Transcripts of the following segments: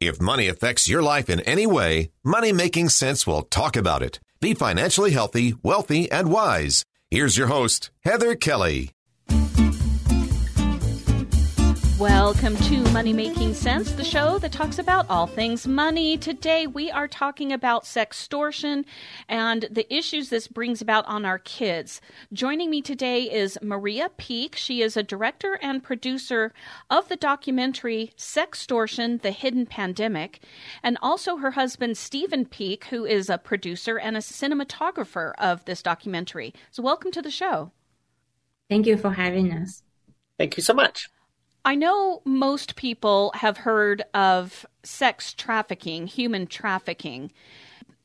If money affects your life in any way, Money Making Sense will talk about it. Be financially healthy, wealthy, and wise. Here's your host, Heather Kelly. Welcome to Money Making Sense, the show that talks about all things money. Today we are talking about sextortion and the issues this brings about on our kids. Joining me today is Maria Peek. She is a director and producer of the documentary Sextortion The Hidden Pandemic, and also her husband Stephen Peek, who is a producer and a cinematographer of this documentary. So, welcome to the show. Thank you for having us. Thank you so much. I know most people have heard of sex trafficking, human trafficking.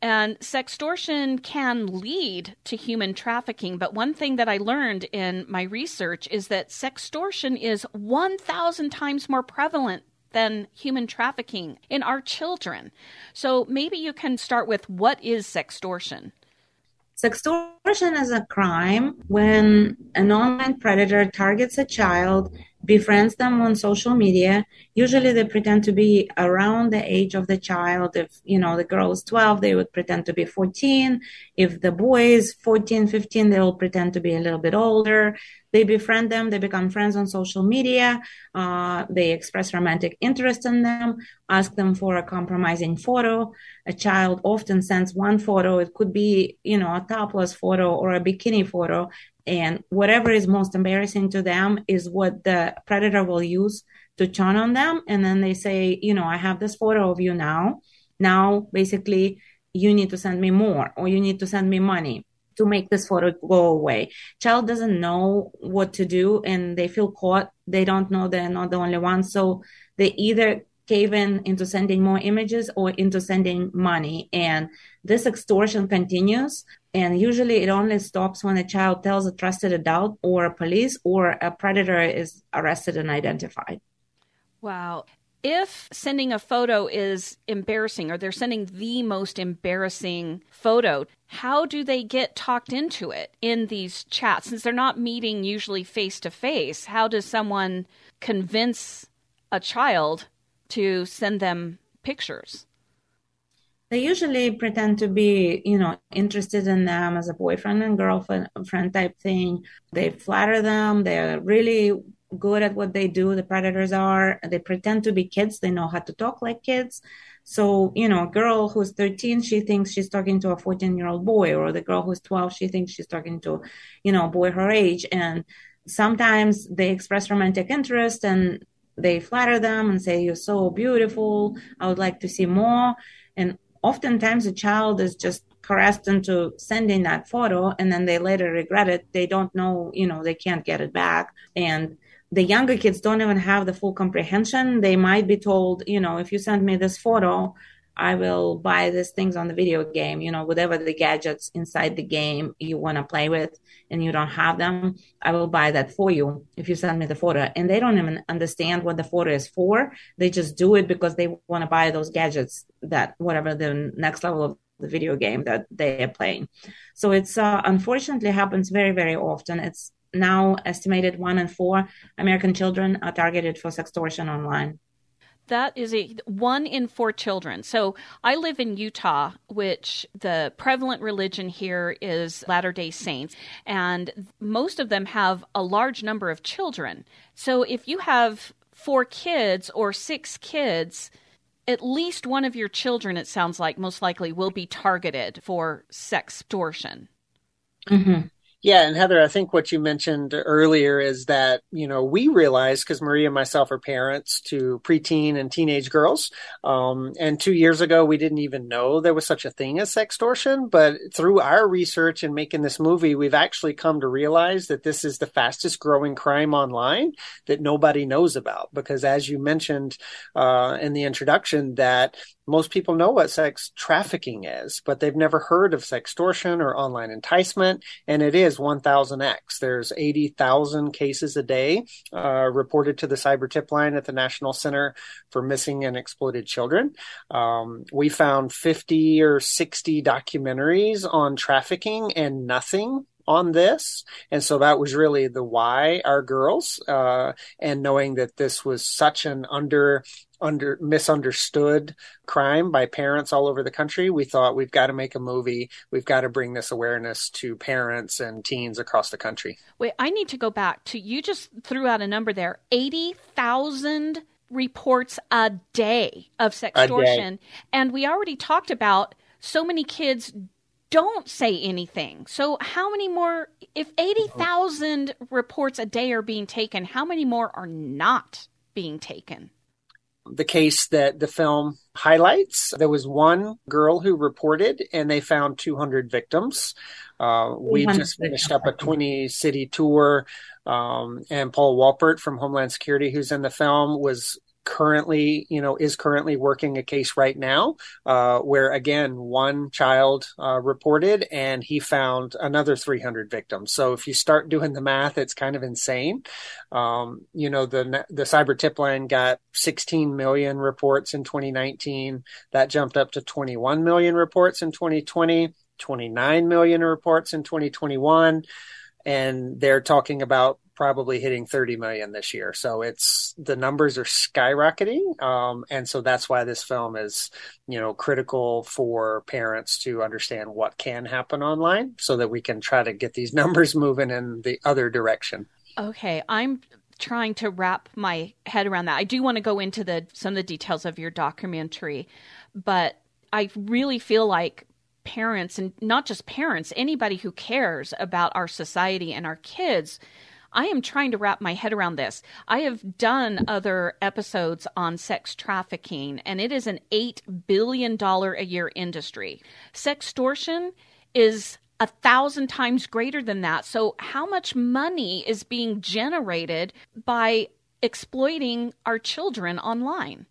And sextortion can lead to human trafficking. But one thing that I learned in my research is that sextortion is 1,000 times more prevalent than human trafficking in our children. So maybe you can start with what is sextortion? Sextortion is a crime when an online predator targets a child befriends them on social media. Usually they pretend to be around the age of the child. If, you know, the girl is 12, they would pretend to be 14. If the boy is 14, 15, they will pretend to be a little bit older. They befriend them. They become friends on social media. Uh, they express romantic interest in them, ask them for a compromising photo. A child often sends one photo. It could be, you know, a topless photo or a bikini photo and whatever is most embarrassing to them is what the predator will use to turn on them. And then they say you know i have this photo of you now. Now basically you need to send me more or you need to send me money to make this photo go away. Child doesn't know what to do and they feel caught. They don't know they're not the only one so they either cave in into sending more images or into sending money. And this extortion continues. And usually it only stops when a child tells a trusted adult or a police or a predator is arrested and identified. Wow. If sending a photo is embarrassing or they're sending the most embarrassing photo, how do they get talked into it in these chats? Since they're not meeting usually face to face, how does someone convince a child to send them pictures? They usually pretend to be, you know, interested in them as a boyfriend and girlfriend friend type thing. They flatter them. They're really good at what they do. The predators are. They pretend to be kids. They know how to talk like kids. So, you know, a girl who's 13, she thinks she's talking to a 14 year old boy, or the girl who's 12, she thinks she's talking to, you know, a boy her age. And sometimes they express romantic interest and they flatter them and say you're so beautiful i would like to see more and oftentimes a child is just caressed into sending that photo and then they later regret it. They don't know you know they can't get it back. And the younger kids don't even have the full comprehension. They might be told you know if you send me this photo I will buy these things on the video game, you know, whatever the gadgets inside the game you want to play with and you don't have them, I will buy that for you if you send me the photo. And they don't even understand what the photo is for. They just do it because they want to buy those gadgets that whatever the next level of the video game that they are playing. So it's uh, unfortunately happens very, very often. It's now estimated one in four American children are targeted for sextortion online that is a one in four children. So I live in Utah, which the prevalent religion here is Latter day Saints, and most of them have a large number of children. So if you have four kids or six kids, at least one of your children, it sounds like, most likely will be targeted for sextortion. Mm-hmm. Yeah, and Heather, I think what you mentioned earlier is that, you know, we realize because Maria and myself are parents to preteen and teenage girls. Um, and two years ago, we didn't even know there was such a thing as sextortion. But through our research and making this movie, we've actually come to realize that this is the fastest growing crime online that nobody knows about. Because as you mentioned uh, in the introduction, that most people know what sex trafficking is, but they've never heard of sextortion or online enticement. And it is 1000x. There's 80,000 cases a day uh, reported to the cyber tip line at the National Center for Missing and Exploited Children. Um, we found 50 or 60 documentaries on trafficking and nothing on this. And so that was really the why our girls, uh, and knowing that this was such an under under misunderstood crime by parents all over the country, we thought we've got to make a movie. We've got to bring this awareness to parents and teens across the country. Wait, I need to go back to you just threw out a number there. 80,000 reports a day of sextortion. And we already talked about so many kids don't say anything. So, how many more, if 80,000 reports a day are being taken, how many more are not being taken? The case that the film highlights. There was one girl who reported, and they found 200 victims. Uh, we just finished up a 20 city tour, um, and Paul Walpert from Homeland Security, who's in the film, was currently, you know, is currently working a case right now uh, where, again, one child uh, reported and he found another 300 victims. So if you start doing the math, it's kind of insane. Um, you know, the the cyber tip line got 16 million reports in 2019. That jumped up to 21 million reports in 2020. 29 million reports in 2021 and they're talking about probably hitting 30 million this year. So it's the numbers are skyrocketing. Um, and so that's why this film is, you know, critical for parents to understand what can happen online so that we can try to get these numbers moving in the other direction. Okay. I'm trying to wrap my head around that. I do want to go into the some of the details of your documentary, but I really feel like parents and not just parents, anybody who cares about our society and our kids I am trying to wrap my head around this. I have done other episodes on sex trafficking, and it is an $8 billion a year industry. Sextortion is a thousand times greater than that. So, how much money is being generated by exploiting our children online?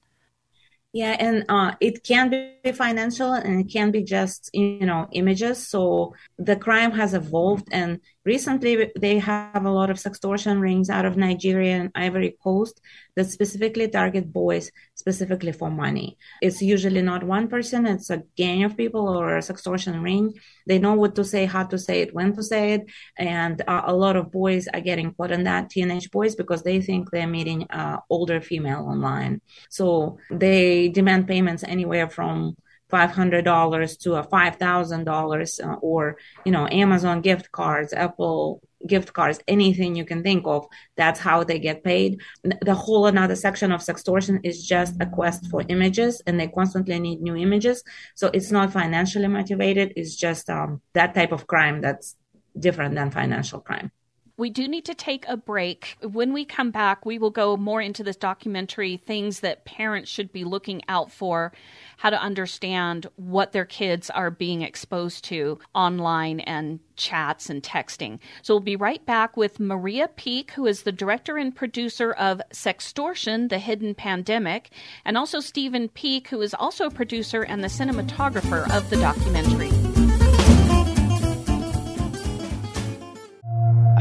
Yeah, and uh, it can be financial and it can be just you know images. So the crime has evolved, and recently they have a lot of sextortion rings out of Nigeria and Ivory Coast that specifically target boys specifically for money. It's usually not one person, it's a gang of people or a sextortion ring. They know what to say, how to say it, when to say it. And uh, a lot of boys are getting caught in that, teenage boys, because they think they're meeting uh, older female online. So they demand payments anywhere from $500 to a $5,000 uh, or, you know, Amazon gift cards, Apple gift cards, anything you can think of. That's how they get paid. The whole another section of sextortion is just a quest for images and they constantly need new images. So it's not financially motivated. It's just um, that type of crime that's different than financial crime we do need to take a break. When we come back, we will go more into this documentary, things that parents should be looking out for, how to understand what their kids are being exposed to online and chats and texting. So we'll be right back with Maria Peek, who is the director and producer of Sextortion, The Hidden Pandemic, and also Stephen Peek, who is also a producer and the cinematographer of the documentary.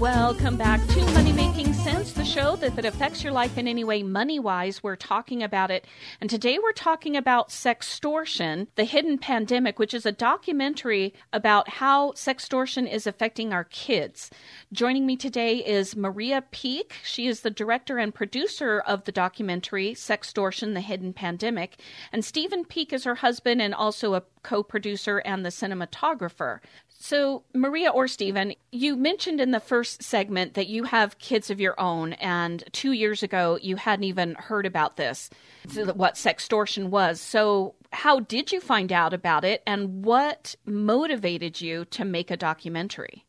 Welcome back to Money Making Sense, the show that, that affects your life in any way money wise. We're talking about it. And today we're talking about Sextortion, the Hidden Pandemic, which is a documentary about how sextortion is affecting our kids. Joining me today is Maria Peek. She is the director and producer of the documentary Sextortion, the Hidden Pandemic. And Stephen Peek is her husband and also a co producer and the cinematographer. So, Maria or Stephen, you mentioned in the first first segment that you have kids of your own, and two years ago you hadn't even heard about this, what sextortion was. So, how did you find out about it, and what motivated you to make a documentary?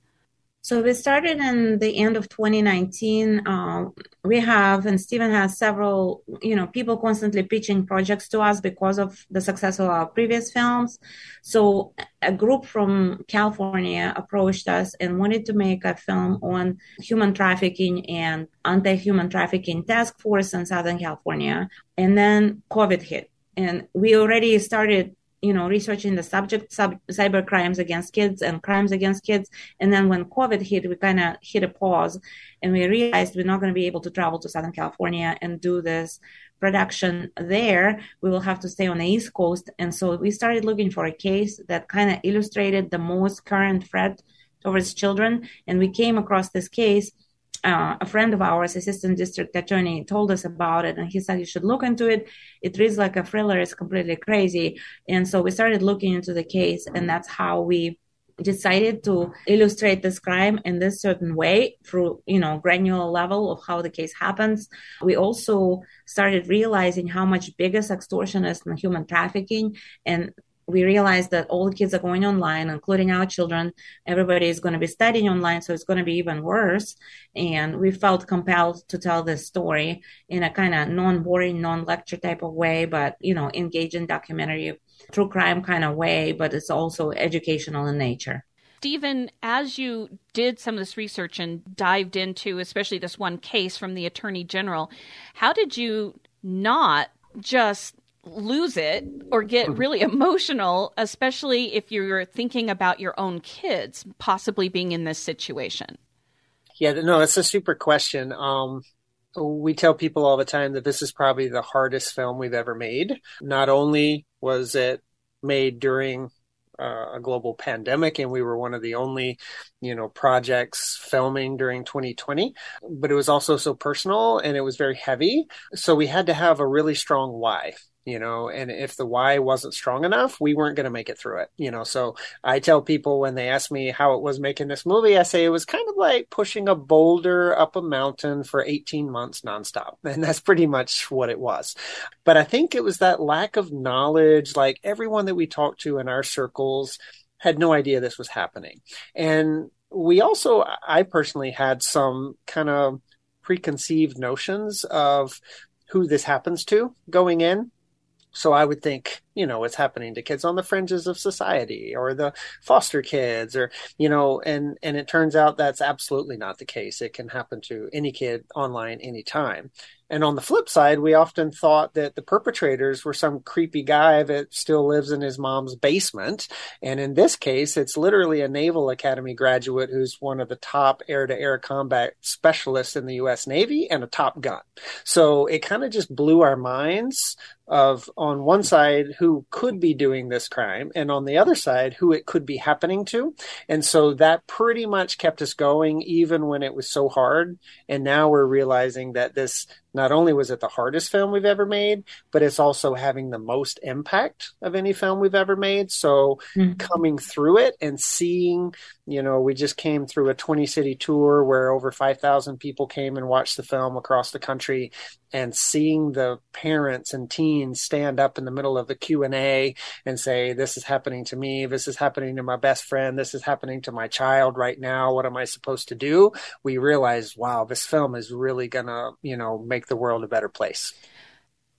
So we started in the end of 2019. Um, we have, and Stephen has several, you know, people constantly pitching projects to us because of the success of our previous films. So a group from California approached us and wanted to make a film on human trafficking and anti-human trafficking task force in Southern California. And then COVID hit. And we already started you know, researching the subject, sub, cyber crimes against kids and crimes against kids. And then when COVID hit, we kind of hit a pause and we realized we're not going to be able to travel to Southern California and do this production there. We will have to stay on the East Coast. And so we started looking for a case that kind of illustrated the most current threat towards children. And we came across this case uh, a friend of ours, assistant district attorney, told us about it, and he said you should look into it. It reads like a thriller; it's completely crazy. And so we started looking into the case, and that's how we decided to illustrate this crime in this certain way through you know granular level of how the case happens we also started realizing how much bigger extortion is than human trafficking and we realized that all the kids are going online, including our children. Everybody is going to be studying online, so it's going to be even worse. And we felt compelled to tell this story in a kind of non-boring, non-lecture type of way, but you know, engaging documentary, true crime kind of way, but it's also educational in nature. Stephen, as you did some of this research and dived into, especially this one case from the Attorney General, how did you not just lose it or get mm-hmm. really emotional, especially if you're thinking about your own kids possibly being in this situation? Yeah, no, it's a super question. Um, we tell people all the time that this is probably the hardest film we've ever made. Not only was it made during uh, a global pandemic and we were one of the only you know projects filming during 2020 but it was also so personal and it was very heavy so we had to have a really strong why you know and if the why wasn't strong enough we weren't going to make it through it you know? So i tell people when they ask me how it was making this movie i say it was kind of like pushing a boulder up a mountain for 18 months nonstop and that's pretty much what it was. But i think it was that lack of knowledge like everyone that we talked to in our circles had no idea this was happening. And we also i personally had some kind of preconceived notions of who this happens to going in so I would think, you know, what's happening to kids on the fringes of society or the foster kids or, you know, and, and it turns out that's absolutely not the case. It can happen to any kid online anytime. And on the flip side, we often thought that the perpetrators were some creepy guy that still lives in his mom's basement. And in this case, it's literally a Naval Academy graduate who's one of the top air to air combat specialists in the U.S. Navy and a top gun. So it kind of just blew our minds of on one side who could be doing this crime and on the other side who it could be happening to. And so that pretty much kept us going even when it was so hard. And now we're realizing that this not only was it the hardest film we've ever made, but it's also having the most impact of any film we've ever made. So mm-hmm. coming through it and seeing, you know, we just came through a 20 city tour where over 5,000 people came and watched the film across the country and seeing the parents and teens stand up in the middle of the Q&A and say this is happening to me, this is happening to my best friend, this is happening to my child right now, what am I supposed to do? We realized, wow, this film is really going to, you know, make the world a better place.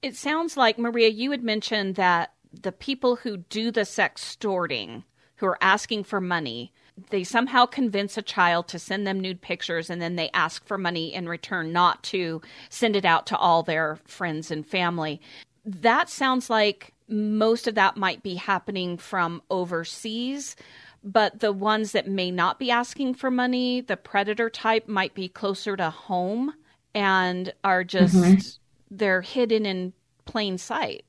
It sounds like, Maria, you had mentioned that the people who do the sextorting, who are asking for money, they somehow convince a child to send them nude pictures and then they ask for money in return, not to send it out to all their friends and family. That sounds like most of that might be happening from overseas but the ones that may not be asking for money, the predator type, might be closer to home and are just mm-hmm. they're hidden in plain sight.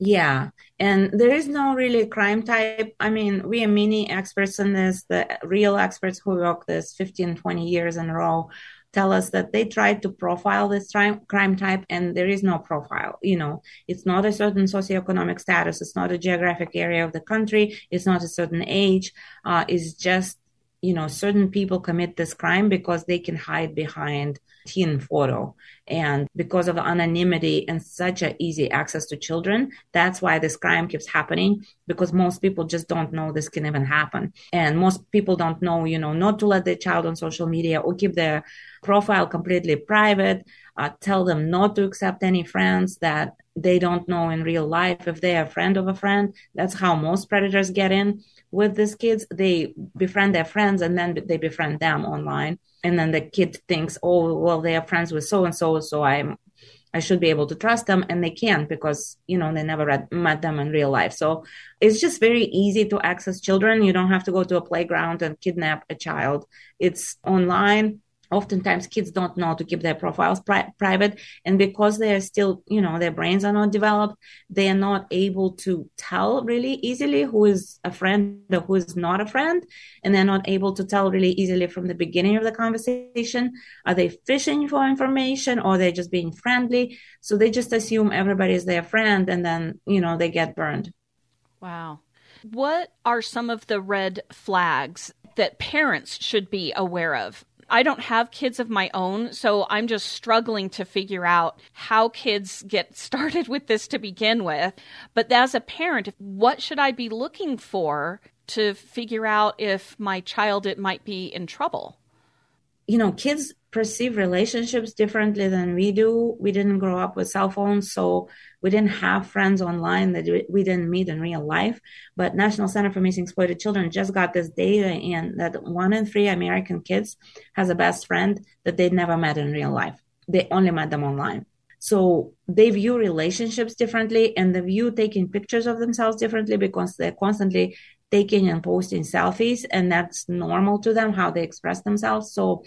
Yeah, and there is no really crime type. I mean, we are many experts in this. The real experts who work this 15, 20 years in a row tell us that they tried to profile this crime, crime type and there is no profile. You know, it's not a certain socioeconomic status. It's not a geographic area of the country. It's not a certain age. Uh, it's just you know, certain people commit this crime because they can hide behind teen photo. And because of anonymity and such a easy access to children, that's why this crime keeps happening because most people just don't know this can even happen. And most people don't know, you know, not to let their child on social media or keep their profile completely private, uh, tell them not to accept any friends that they don't know in real life if they're a friend of a friend. That's how most predators get in with these kids. They befriend their friends and then they befriend them online. And then the kid thinks, oh, well, they are friends with so and so, so I'm I should be able to trust them, and they can't because you know they never read, met them in real life. So it's just very easy to access children. You don't have to go to a playground and kidnap a child. It's online oftentimes kids don't know to keep their profiles pri- private and because they're still you know their brains are not developed they are not able to tell really easily who is a friend or who is not a friend and they're not able to tell really easily from the beginning of the conversation are they fishing for information or they're just being friendly? So they just assume everybody is their friend and then you know they get burned. Wow. What are some of the red flags that parents should be aware of I don't have kids of my own, so I'm just struggling to figure out how kids get started with this to begin with. But as a parent, what should I be looking for to figure out if my child it might be in trouble? You know, kids perceive relationships differently than we do. We didn't grow up with cell phones, so we didn't have friends online that we didn't meet in real life. But National Center for Missing Exploited Children just got this data in that one in three American kids has a best friend that they never met in real life. They only met them online. So they view relationships differently and they view taking pictures of themselves differently because they're constantly taking and posting selfies and that's normal to them how they express themselves. So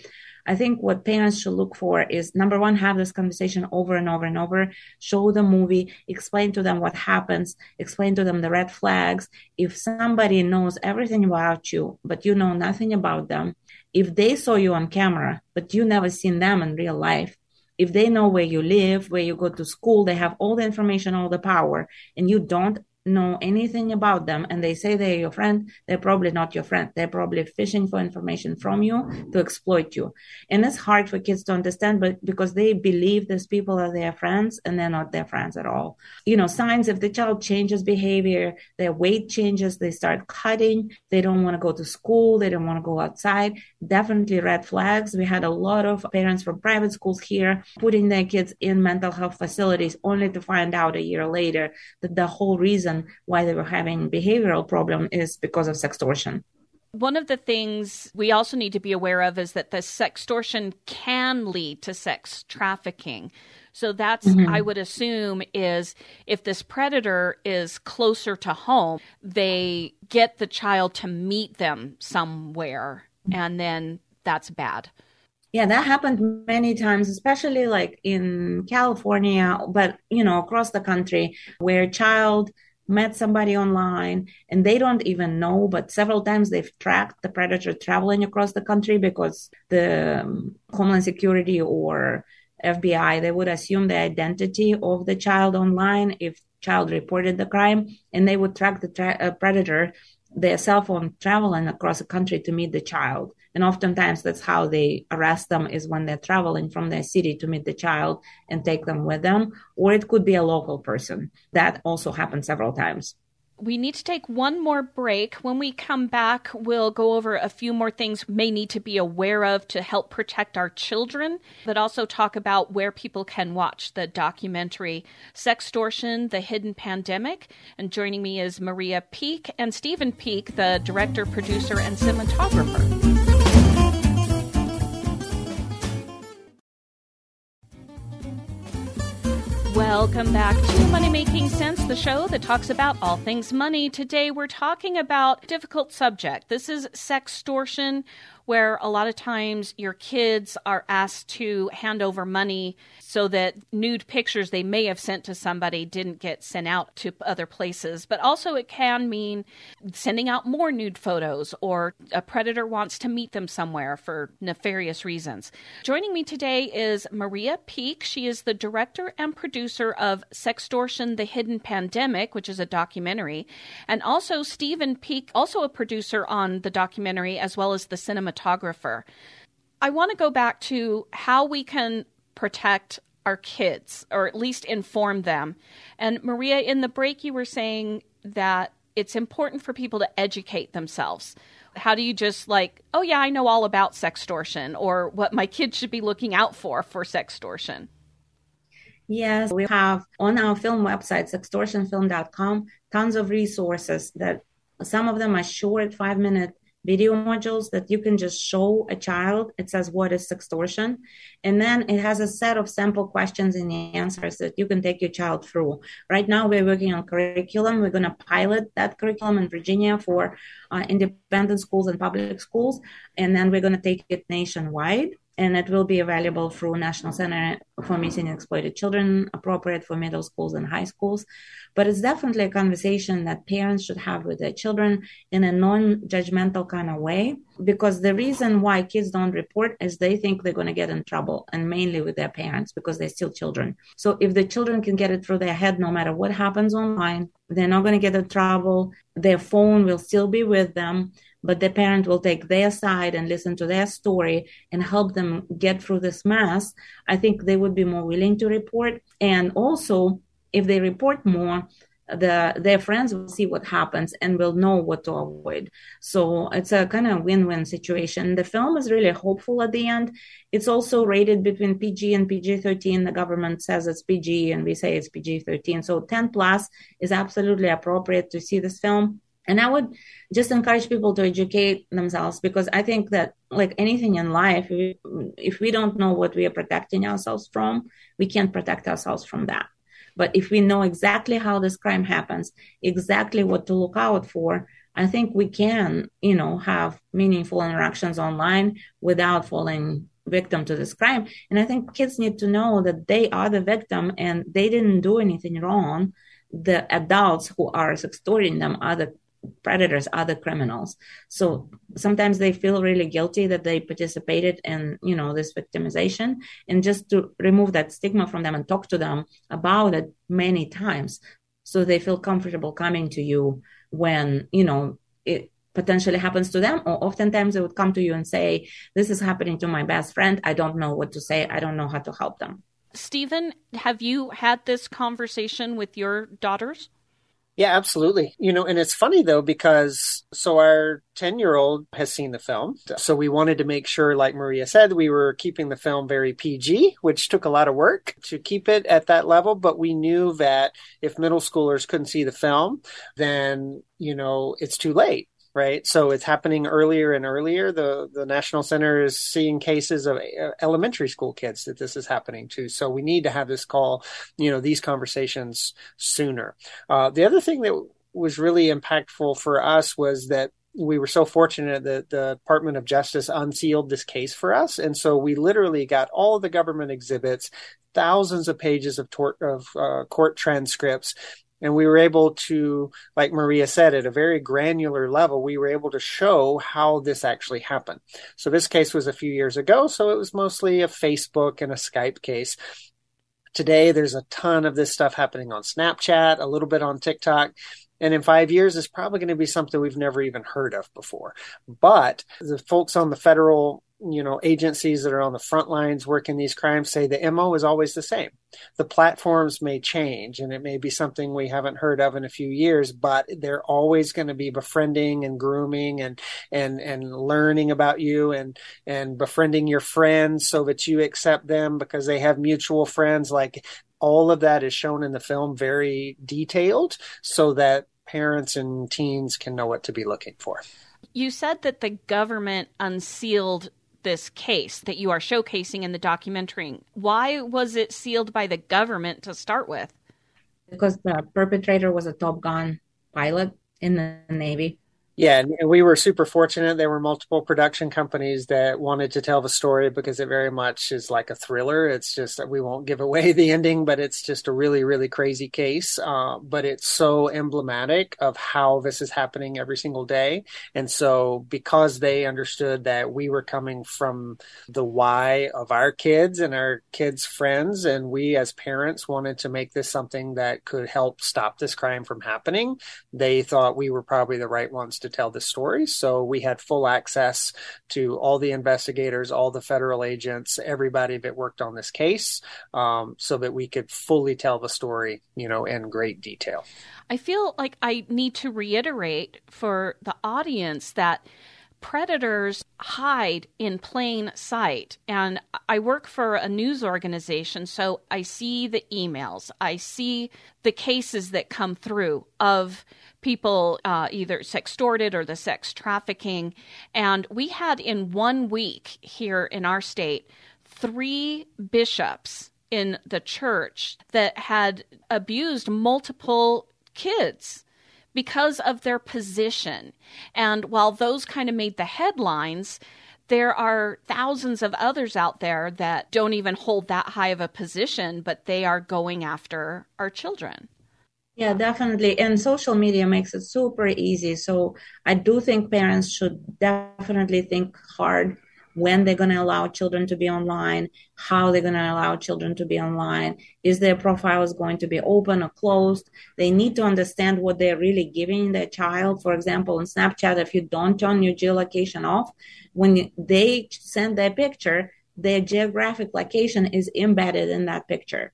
I think what parents should look for is number one, have this conversation over and over and over, show the movie, explain to them what happens, explain to them the red flags. If somebody knows everything about you, but you know nothing about them, if they saw you on camera, but you never seen them in real life, if they know where you live, where you go to school, they have all the information, all the power, and you don't know anything about them and they say they're your friend, they're probably not your friend. They're probably fishing for information from you to exploit you. And it's hard for kids to understand, but because they believe these people are their friends and they're not their friends at all. You know, signs if the child changes behavior, their weight changes, they start cutting, they don't want to go to school, they don't want to go outside, definitely red flags. We had a lot of parents from private schools here putting their kids in mental health facilities only to find out a year later that the whole reason reason why they were having behavioral problem is because of sextortion. One of the things we also need to be aware of is that the sextortion can lead to sex trafficking. So that's, mm-hmm. I would assume, is if this predator is closer to home, they get the child to meet them somewhere, and then that's bad. Yeah, that happened many times, especially like in California, but you know, across the country, where child met somebody online and they don't even know but several times they've tracked the predator traveling across the country because the um, homeland security or fbi they would assume the identity of the child online if child reported the crime and they would track the tra- uh, predator their cell phone traveling across the country to meet the child and oftentimes that's how they arrest them is when they're traveling from their city to meet the child and take them with them. Or it could be a local person. That also happened several times. We need to take one more break. When we come back, we'll go over a few more things may need to be aware of to help protect our children, but also talk about where people can watch the documentary Sextortion, The Hidden Pandemic. And joining me is Maria Peek and Stephen Peek, the director, producer, and cinematographer. Welcome back to Money Making Sense, the show that talks about all things money. Today we're talking about a difficult subject. This is sextortion. Where a lot of times your kids are asked to hand over money so that nude pictures they may have sent to somebody didn't get sent out to other places. But also, it can mean sending out more nude photos or a predator wants to meet them somewhere for nefarious reasons. Joining me today is Maria Peek. She is the director and producer of Sextortion The Hidden Pandemic, which is a documentary, and also Stephen Peek, also a producer on the documentary as well as the cinematographer. I want to go back to how we can protect our kids or at least inform them. And Maria, in the break, you were saying that it's important for people to educate themselves. How do you just like, oh, yeah, I know all about sextortion or what my kids should be looking out for for sextortion? Yes, we have on our film website, sextortionfilm.com, tons of resources that some of them are short five minute video modules that you can just show a child. It says, What is sextortion? And then it has a set of sample questions and answers that you can take your child through. Right now, we're working on curriculum. We're going to pilot that curriculum in Virginia for uh, independent schools and public schools. And then we're going to take it nationwide and it will be available through National Center for Missing and Exploited Children, appropriate for middle schools and high schools. But it's definitely a conversation that parents should have with their children in a non-judgmental kind of way, because the reason why kids don't report is they think they're going to get in trouble, and mainly with their parents because they're still children. So if the children can get it through their head, no matter what happens online, they're not going to get in trouble. Their phone will still be with them but the parent will take their side and listen to their story and help them get through this mess, I think they would be more willing to report. And also, if they report more, the their friends will see what happens and will know what to avoid. So it's a kind of win-win situation. The film is really hopeful at the end. It's also rated between PG and PG-13. The government says it's PG and we say it's PG-13. So 10 plus is absolutely appropriate to see this film. And I would just encourage people to educate themselves because I think that, like anything in life, if we don't know what we are protecting ourselves from, we can't protect ourselves from that. But if we know exactly how this crime happens, exactly what to look out for, I think we can, you know, have meaningful interactions online without falling victim to this crime. And I think kids need to know that they are the victim and they didn't do anything wrong. The adults who are extorting them are the predators other criminals. So sometimes they feel really guilty that they participated in you know this victimization. And just to remove that stigma from them and talk to them about it many times. So they feel comfortable coming to you when you know it potentially happens to them. Or oftentimes they would come to you and say this is happening to my best friend. I don't know what to say. I don't know how to help them. Stephen have you had this conversation with your daughters yeah, absolutely. You know, and it's funny though, because so our 10 year old has seen the film. So we wanted to make sure, like Maria said, we were keeping the film very PG, which took a lot of work to keep it at that level. But we knew that if middle schoolers couldn't see the film, then, you know, it's too late right? So it's happening earlier and earlier. The the National Center is seeing cases of uh, elementary school kids that this is happening to. So we need to have this call, you know, these conversations sooner. Uh, the other thing that was really impactful for us was that we were so fortunate that the Department of Justice unsealed this case for us, and so we literally got all of the government exhibits, thousands of pages of, of uh, court transcripts, and we were able to like maria said at a very granular level we were able to show how this actually happened. So this case was a few years ago so it was mostly a facebook and a skype case. Today there's a ton of this stuff happening on snapchat a little bit on tiktok and in five years it's probably going to be something we've never even heard of before. But the folks on the federal you know agencies that are on the front lines working these crimes say the mo is always the same. The platforms may change and it may be something we haven't heard of in a few years but they're always going to be befriending and grooming and and and learning about you and and befriending your friends so that you accept them because they have mutual friends. Like all of that is shown in the film very detailed so that parents and teens can know what to be looking for. You said that the government unsealed this case that you are showcasing in the documentary. Why was it sealed by the government to start with? Because the perpetrator was a Top Gun pilot in the Navy. Yeah, and we were super fortunate. There were multiple production companies that wanted to tell the story because it very much is like a thriller. It's just that we won't give away the ending, but it's just a really, really crazy case. Uh, but it's so emblematic of how this is happening every single day. And so, because they understood that we were coming from the why of our kids and our kids' friends, and we as parents wanted to make this something that could help stop this crime from happening, they thought we were probably the right ones to to tell the story. So we had full access to all the investigators, all the federal agents, everybody that worked on this case, um, so that we could fully tell the story, you know, in great detail. I feel like I need to reiterate for the audience that predators hide in plain sight. And I work for a news organization, so I see the emails, I see the cases that come through of people uh, either sextorted or the sex trafficking. And we had in one week here in our state three bishops in the church that had abused multiple kids because of their position. And while those kind of made the headlines, there are thousands of others out there that don't even hold that high of a position, but they are going after our children. Yeah, definitely. And social media makes it super easy. So I do think parents should definitely think hard when they're going to allow children to be online, how they're going to allow children to be online, is their profiles going to be open or closed? They need to understand what they're really giving their child. For example, in Snapchat, if you don't turn your geolocation off, when they send their picture, their geographic location is embedded in that picture.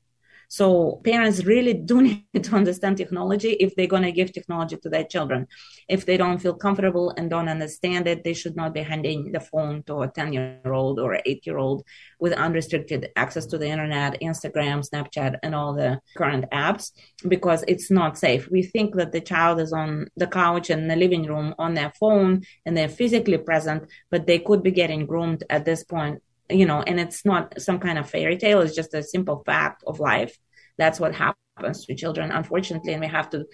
So parents really do need to understand technology if they're going to give technology to their children. If they don't feel comfortable and don't understand it, they should not be handing the phone to a 10 year old or 8 year old with unrestricted access to the internet, Instagram, Snapchat, and all the current apps because it's not safe. We think that the child is on the couch in the living room on their phone and they're physically present, but they could be getting groomed at this point you know, and it's not some kind of fairy tale, it's just a simple fact of life. That's what happens to children, unfortunately, and we have to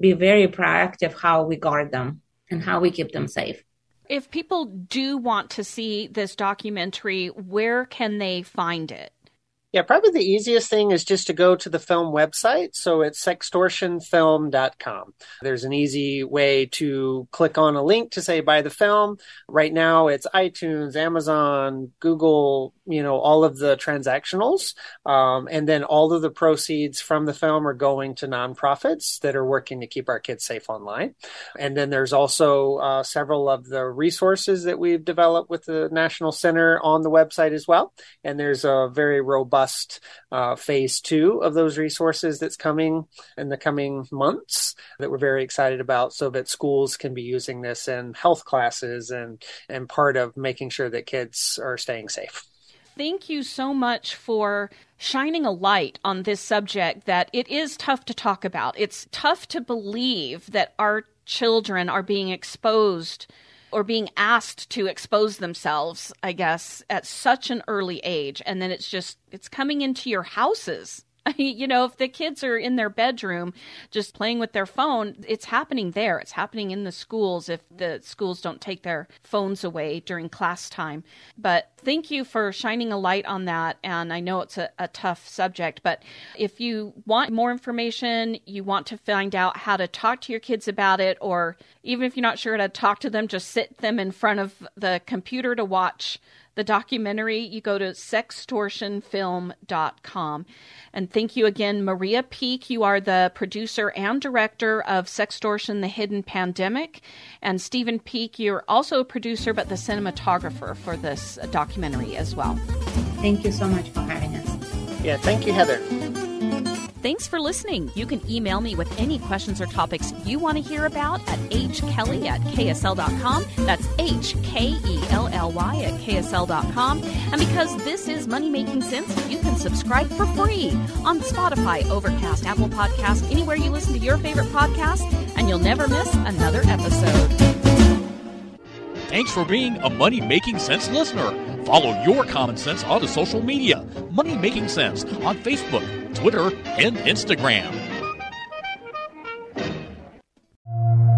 be very proactive how we guard them and how we keep them safe. If people do want to see this documentary, where can they find it? Yeah, probably the easiest thing is just to go to the film website. So it's sextortionfilm.com. There's an easy way to click on a link to say buy the film. Right now it's iTunes, Amazon, Google, you know, all of the transactionals. Um, and then all of the proceeds from the film are going to nonprofits that are working to keep our kids safe online. And then there's also uh, several of the resources that we've developed with the National Center on the website as well. And there's a very robust uh, phase two of those resources that's coming in the coming months that we're very excited about so that schools can be using this in health classes and, and part of making sure that kids are staying safe thank you so much for shining a light on this subject that it is tough to talk about. It's tough to believe that our children are being exposed or being asked to expose themselves, I guess, at such an early age. And then it's just, it's coming into your houses you know, if the kids are in their bedroom just playing with their phone, it's happening there. It's happening in the schools if the schools don't take their phones away during class time. But thank you for shining a light on that. And I know it's a, a tough subject, but if you want more information, you want to find out how to talk to your kids about it, or even if you're not sure how to talk to them, just sit them in front of the computer to watch the documentary, you go to sextortionfilm.com. And thank you again, Maria Peek. You are the producer and director of Sextortion, The Hidden Pandemic. And Stephen Peek, you're also a producer, but the cinematographer for this documentary as well. Thank you so much for having us. Yeah, thank you, Heather. Thanks for listening. You can email me with any questions or topics you want to hear about at hkelly at ksl.com. That's H K E L L Y at ksl.com. And because this is Money Making Sense, you can subscribe for free on Spotify, Overcast, Apple Podcast, anywhere you listen to your favorite podcast, and you'll never miss another episode. Thanks for being a Money Making Sense listener. Follow your common sense on the social media. Money Making Sense on Facebook, Twitter, and Instagram.